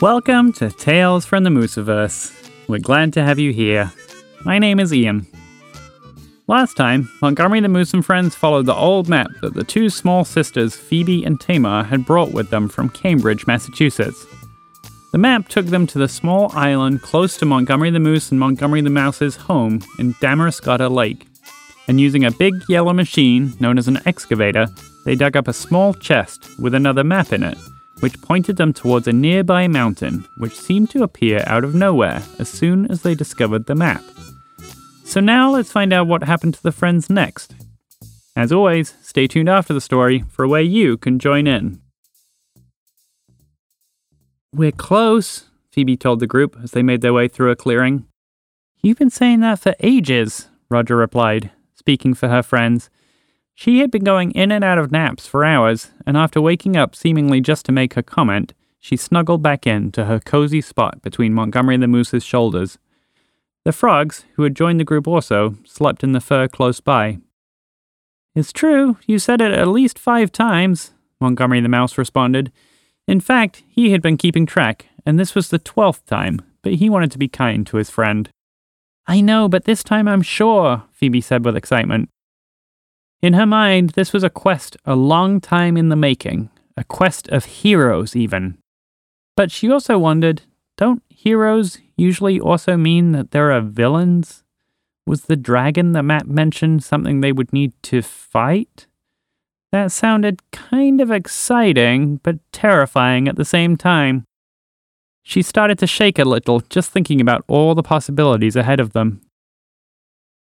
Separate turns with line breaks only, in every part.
Welcome to Tales from the Mooseverse. We're glad to have you here. My name is Ian. Last time, Montgomery the Moose and friends followed the old map that the two small sisters, Phoebe and Tamar, had brought with them from Cambridge, Massachusetts. The map took them to the small island close to Montgomery the Moose and Montgomery the Mouse's home in Damariscotta Lake. And using a big yellow machine known as an excavator, they dug up a small chest with another map in it which pointed them towards a nearby mountain, which seemed to appear out of nowhere as soon as they discovered the map. So now let's find out what happened to the friends next. As always, stay tuned after the story for where you can join in. We're close, Phoebe told the group as they made their way through a clearing. You've been saying that for ages, Roger replied, speaking for her friends. She had been going in and out of naps for hours, and after waking up seemingly just to make her comment, she snuggled back in to her cozy spot between Montgomery the Moose's shoulders. The frogs, who had joined the group also, slept in the fur close by. It's true, you said it at least five times, Montgomery the Mouse responded. In fact, he had been keeping track, and this was the twelfth time, but he wanted to be kind to his friend. I know, but this time I'm sure, Phoebe said with excitement. In her mind, this was a quest a long time in the making, a quest of heroes, even. But she also wondered don't heroes usually also mean that there are villains? Was the dragon the map mentioned something they would need to fight? That sounded kind of exciting, but terrifying at the same time. She started to shake a little just thinking about all the possibilities ahead of them.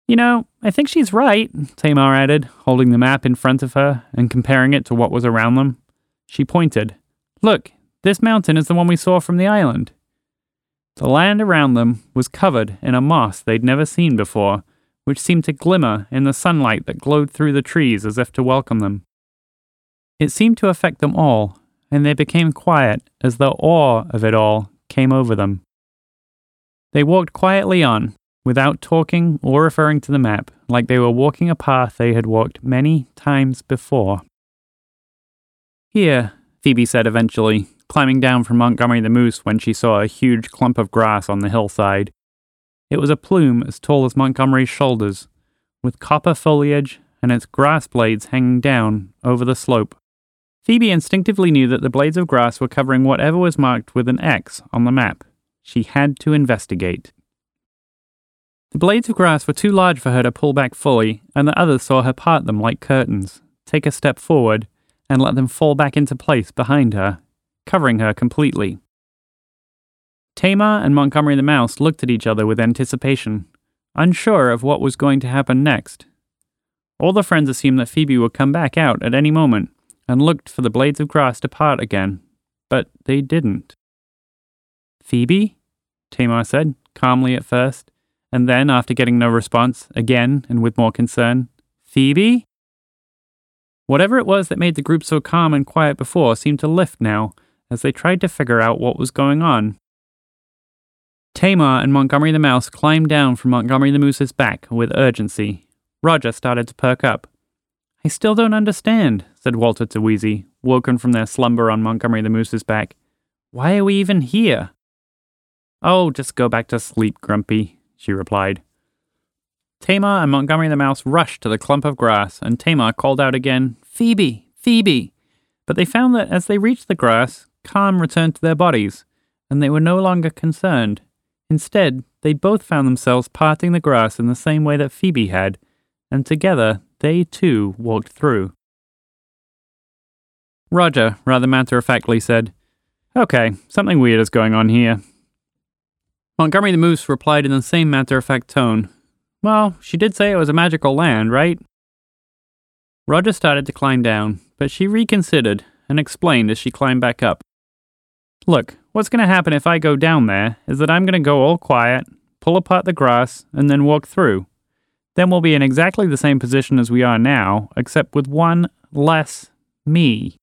You know, I think she's right, Tamar added, holding the map in front of her and comparing it to what was around them. She pointed. Look, this mountain is the one we saw from the island. The land around them was covered in a moss they'd never seen before, which seemed to glimmer in the sunlight that glowed through the trees as if to welcome them. It seemed to affect them all, and they became quiet as the awe of it all came over them. They walked quietly on, without talking or referring to the map, like they were walking a path they had walked many times before. Here, Phoebe said eventually, climbing down from Montgomery the Moose when she saw a huge clump of grass on the hillside. It was a plume as tall as Montgomery's shoulders, with copper foliage and its grass blades hanging down over the slope. Phoebe instinctively knew that the blades of grass were covering whatever was marked with an X on the map. She had to investigate. The blades of grass were too large for her to pull back fully, and the others saw her part them like curtains, take a step forward, and let them fall back into place behind her, covering her completely. Tamar and Montgomery the Mouse looked at each other with anticipation, unsure of what was going to happen next. All the friends assumed that Phoebe would come back out at any moment and looked for the blades of grass to part again, but they didn't. Phoebe? Tamar said, calmly at first, and then, after getting no response, again and with more concern, Phoebe? Whatever it was that made the group so calm and quiet before seemed to lift now as they tried to figure out what was going on. Tamar and Montgomery the Mouse climbed down from Montgomery the Moose's back with urgency. Roger started to perk up. I still don't understand, said Walter to Wheezy, woken from their slumber on Montgomery the Moose's back. Why are we even here? Oh, just go back to sleep, Grumpy, she replied. Tamar and Montgomery the Mouse rushed to the clump of grass, and Tamar called out again, Phoebe, Phoebe. But they found that as they reached the grass, calm returned to their bodies, and they were no longer concerned. Instead, they both found themselves parting the grass in the same way that Phoebe had, and together they too walked through. Roger, rather matter of factly, said, Okay, something weird is going on here. Montgomery the Moose replied in the same matter of fact tone. Well, she did say it was a magical land, right? Roger started to climb down, but she reconsidered and explained as she climbed back up. Look, what's going to happen if I go down there is that I'm going to go all quiet, pull apart the grass, and then walk through. Then we'll be in exactly the same position as we are now, except with one less me.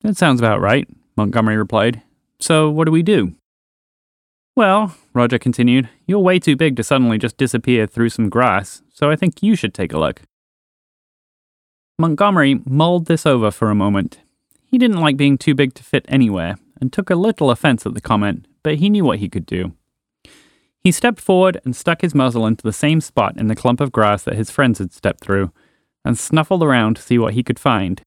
That sounds about right, Montgomery replied. So, what do we do? Well, Roger continued, you're way too big to suddenly just disappear through some grass, so I think you should take a look. Montgomery mulled this over for a moment. He didn't like being too big to fit anywhere, and took a little offense at the comment, but he knew what he could do. He stepped forward and stuck his muzzle into the same spot in the clump of grass that his friends had stepped through, and snuffled around to see what he could find.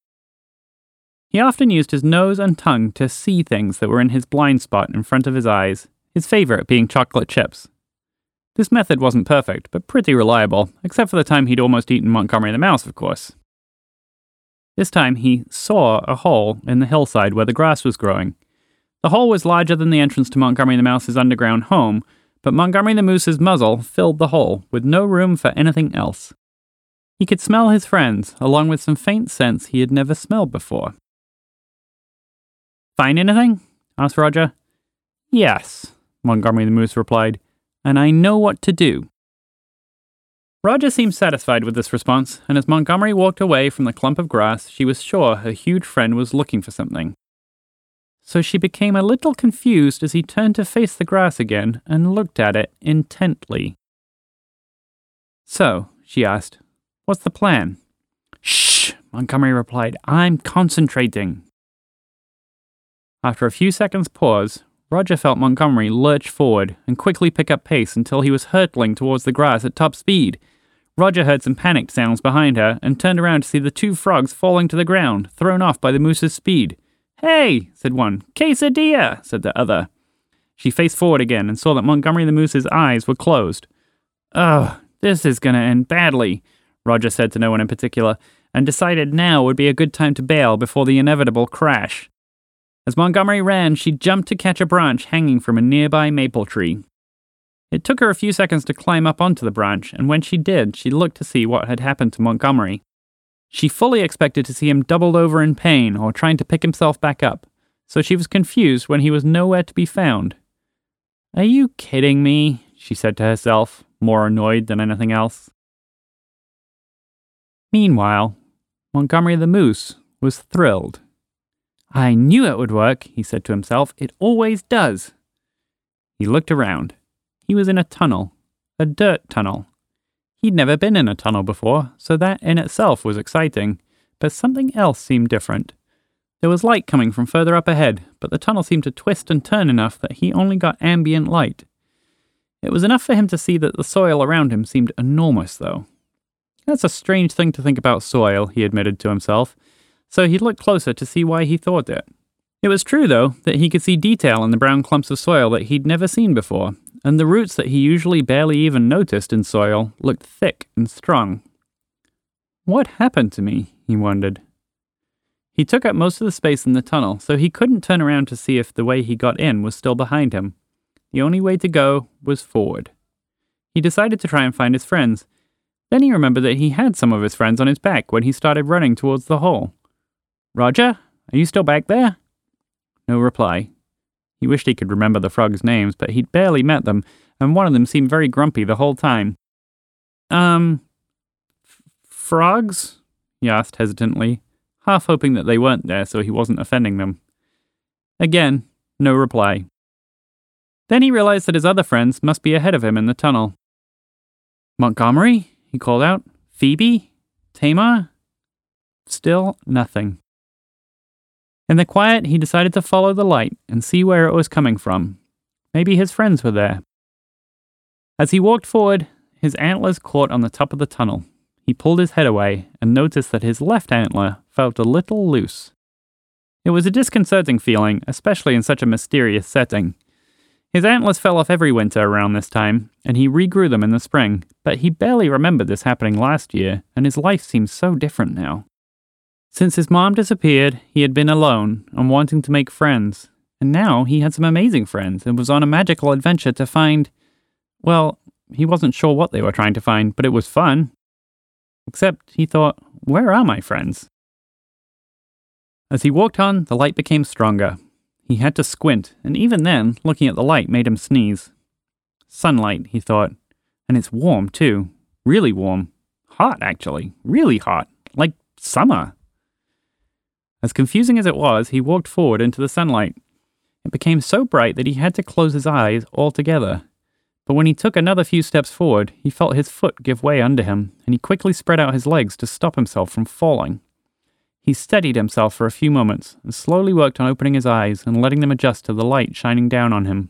He often used his nose and tongue to see things that were in his blind spot in front of his eyes, his favorite being chocolate chips. This method wasn't perfect, but pretty reliable, except for the time he'd almost eaten Montgomery the Mouse, of course. This time he saw a hole in the hillside where the grass was growing. The hole was larger than the entrance to Montgomery the Mouse's underground home, but Montgomery the Moose's muzzle filled the hole, with no room for anything else. He could smell his friends, along with some faint scents he had never smelled before. Find anything? asked Roger. Yes, Montgomery the Moose replied, and I know what to do. Roger seemed satisfied with this response, and as Montgomery walked away from the clump of grass, she was sure her huge friend was looking for something. So she became a little confused as he turned to face the grass again and looked at it intently. So, she asked, what's the plan? Shh, Montgomery replied. I'm concentrating. After a few seconds' pause, Roger felt Montgomery lurch forward and quickly pick up pace until he was hurtling towards the grass at top speed. Roger heard some panicked sounds behind her and turned around to see the two frogs falling to the ground, thrown off by the moose's speed. Hey, said one. Quesadilla, said the other. She faced forward again and saw that Montgomery the moose's eyes were closed. Oh, this is going to end badly, Roger said to no one in particular, and decided now would be a good time to bail before the inevitable crash. As Montgomery ran, she jumped to catch a branch hanging from a nearby maple tree. It took her a few seconds to climb up onto the branch, and when she did, she looked to see what had happened to Montgomery. She fully expected to see him doubled over in pain or trying to pick himself back up, so she was confused when he was nowhere to be found. Are you kidding me? she said to herself, more annoyed than anything else. Meanwhile, Montgomery the Moose was thrilled. I knew it would work, he said to himself. It always does. He looked around. He was in a tunnel, a dirt tunnel. He'd never been in a tunnel before, so that in itself was exciting, but something else seemed different. There was light coming from further up ahead, but the tunnel seemed to twist and turn enough that he only got ambient light. It was enough for him to see that the soil around him seemed enormous, though. That's a strange thing to think about soil, he admitted to himself, so he looked closer to see why he thought it. It was true, though, that he could see detail in the brown clumps of soil that he'd never seen before, and the roots that he usually barely even noticed in soil looked thick and strong. What happened to me? he wondered. He took up most of the space in the tunnel, so he couldn't turn around to see if the way he got in was still behind him. The only way to go was forward. He decided to try and find his friends. Then he remembered that he had some of his friends on his back when he started running towards the hole. Roger, are you still back there? No reply. He wished he could remember the frogs' names, but he'd barely met them, and one of them seemed very grumpy the whole time. Um, f- frogs? he asked hesitantly, half hoping that they weren't there so he wasn't offending them. Again, no reply. Then he realized that his other friends must be ahead of him in the tunnel. Montgomery? he called out. Phoebe? Tamar? Still nothing. In the quiet, he decided to follow the light and see where it was coming from. Maybe his friends were there. As he walked forward, his antlers caught on the top of the tunnel. He pulled his head away and noticed that his left antler felt a little loose. It was a disconcerting feeling, especially in such a mysterious setting. His antlers fell off every winter around this time, and he regrew them in the spring, but he barely remembered this happening last year, and his life seemed so different now. Since his mom disappeared, he had been alone and wanting to make friends. And now he had some amazing friends and was on a magical adventure to find. Well, he wasn't sure what they were trying to find, but it was fun. Except he thought, where are my friends? As he walked on, the light became stronger. He had to squint, and even then, looking at the light made him sneeze. Sunlight, he thought. And it's warm, too. Really warm. Hot, actually. Really hot. Like summer. As confusing as it was, he walked forward into the sunlight. It became so bright that he had to close his eyes altogether. But when he took another few steps forward, he felt his foot give way under him, and he quickly spread out his legs to stop himself from falling. He steadied himself for a few moments and slowly worked on opening his eyes and letting them adjust to the light shining down on him.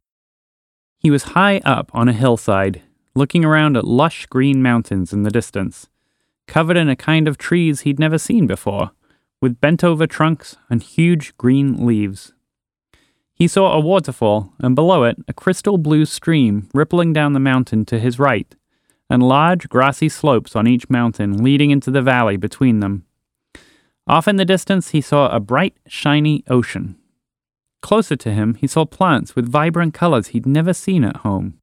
He was high up on a hillside, looking around at lush green mountains in the distance, covered in a kind of trees he'd never seen before, with bent over trunks and huge green leaves. He saw a waterfall, and below it, a crystal blue stream rippling down the mountain to his right, and large grassy slopes on each mountain leading into the valley between them. Off in the distance, he saw a bright, shiny ocean. Closer to him, he saw plants with vibrant colors he'd never seen at home.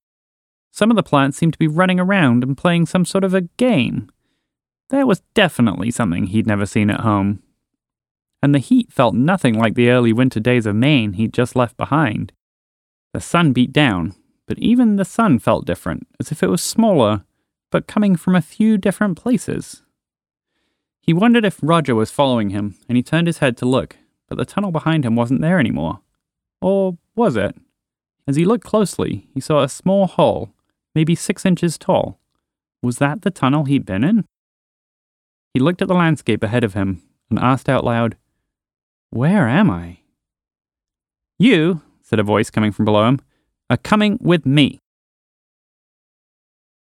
Some of the plants seemed to be running around and playing some sort of a game. That was definitely something he'd never seen at home. And the heat felt nothing like the early winter days of Maine he'd just left behind. The sun beat down, but even the sun felt different, as if it was smaller, but coming from a few different places. He wondered if Roger was following him, and he turned his head to look, but the tunnel behind him wasn't there anymore. Or was it? As he looked closely, he saw a small hole, maybe six inches tall. Was that the tunnel he'd been in? He looked at the landscape ahead of him and asked out loud, Where am I? You, said a voice coming from below him, are coming with me.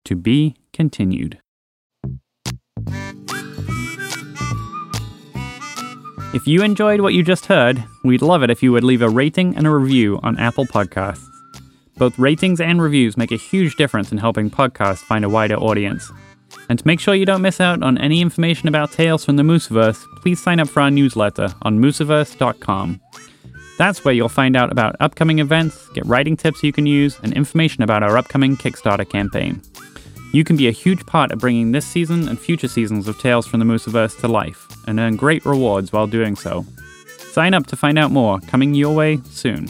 To be continued. If you enjoyed what you just heard, we'd love it if you would leave a rating and a review on Apple Podcasts. Both ratings and reviews make a huge difference in helping podcasts find a wider audience. And to make sure you don't miss out on any information about Tales from the Mooseverse, please sign up for our newsletter on mooseverse.com. That's where you'll find out about upcoming events, get writing tips you can use, and information about our upcoming Kickstarter campaign. You can be a huge part of bringing this season and future seasons of Tales from the Mooseverse to life, and earn great rewards while doing so. Sign up to find out more, coming your way soon.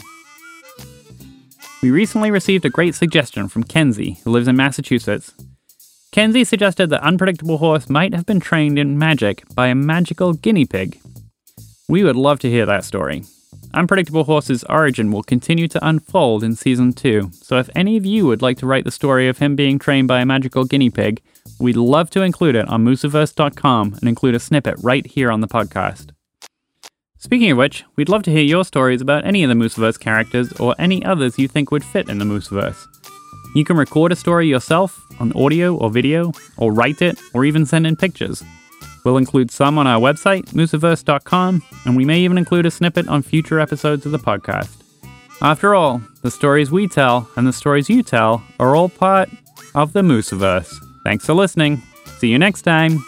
We recently received a great suggestion from Kenzie, who lives in Massachusetts. Kenzie suggested that Unpredictable Horse might have been trained in magic by a magical guinea pig. We would love to hear that story. Unpredictable Horse's origin will continue to unfold in Season 2, so if any of you would like to write the story of him being trained by a magical guinea pig, we'd love to include it on mooseverse.com and include a snippet right here on the podcast. Speaking of which, we'd love to hear your stories about any of the Mooseverse characters or any others you think would fit in the Mooseverse. You can record a story yourself on audio or video, or write it, or even send in pictures. We'll include some on our website, mooseverse.com, and we may even include a snippet on future episodes of the podcast. After all, the stories we tell and the stories you tell are all part of the Mooseverse. Thanks for listening. See you next time.